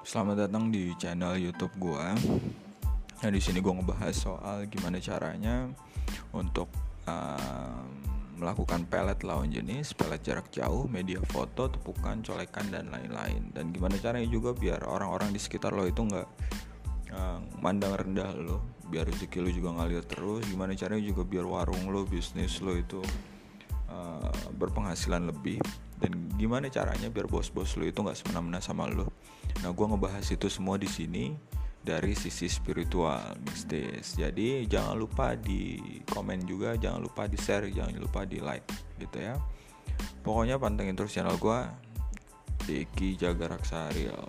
Selamat datang di channel YouTube gue. Nah di sini gue ngebahas soal gimana caranya untuk uh, melakukan pelet lawan jenis, pelet jarak jauh, media foto, tepukan, colekan dan lain-lain. Dan gimana caranya juga biar orang-orang di sekitar lo itu nggak uh, mandang rendah lo, biar rezeki lo juga ngalir terus. Gimana caranya juga biar warung lo, bisnis lo itu uh, berpenghasilan lebih. Dan gimana caranya biar bos-bos lo itu nggak semena-mena sama lo nah gue ngebahas itu semua di sini dari sisi spiritual mistis. Jadi jangan lupa di komen juga jangan lupa di share jangan lupa di like gitu ya. Pokoknya pantengin terus channel gue Diki Jaga Raksa Real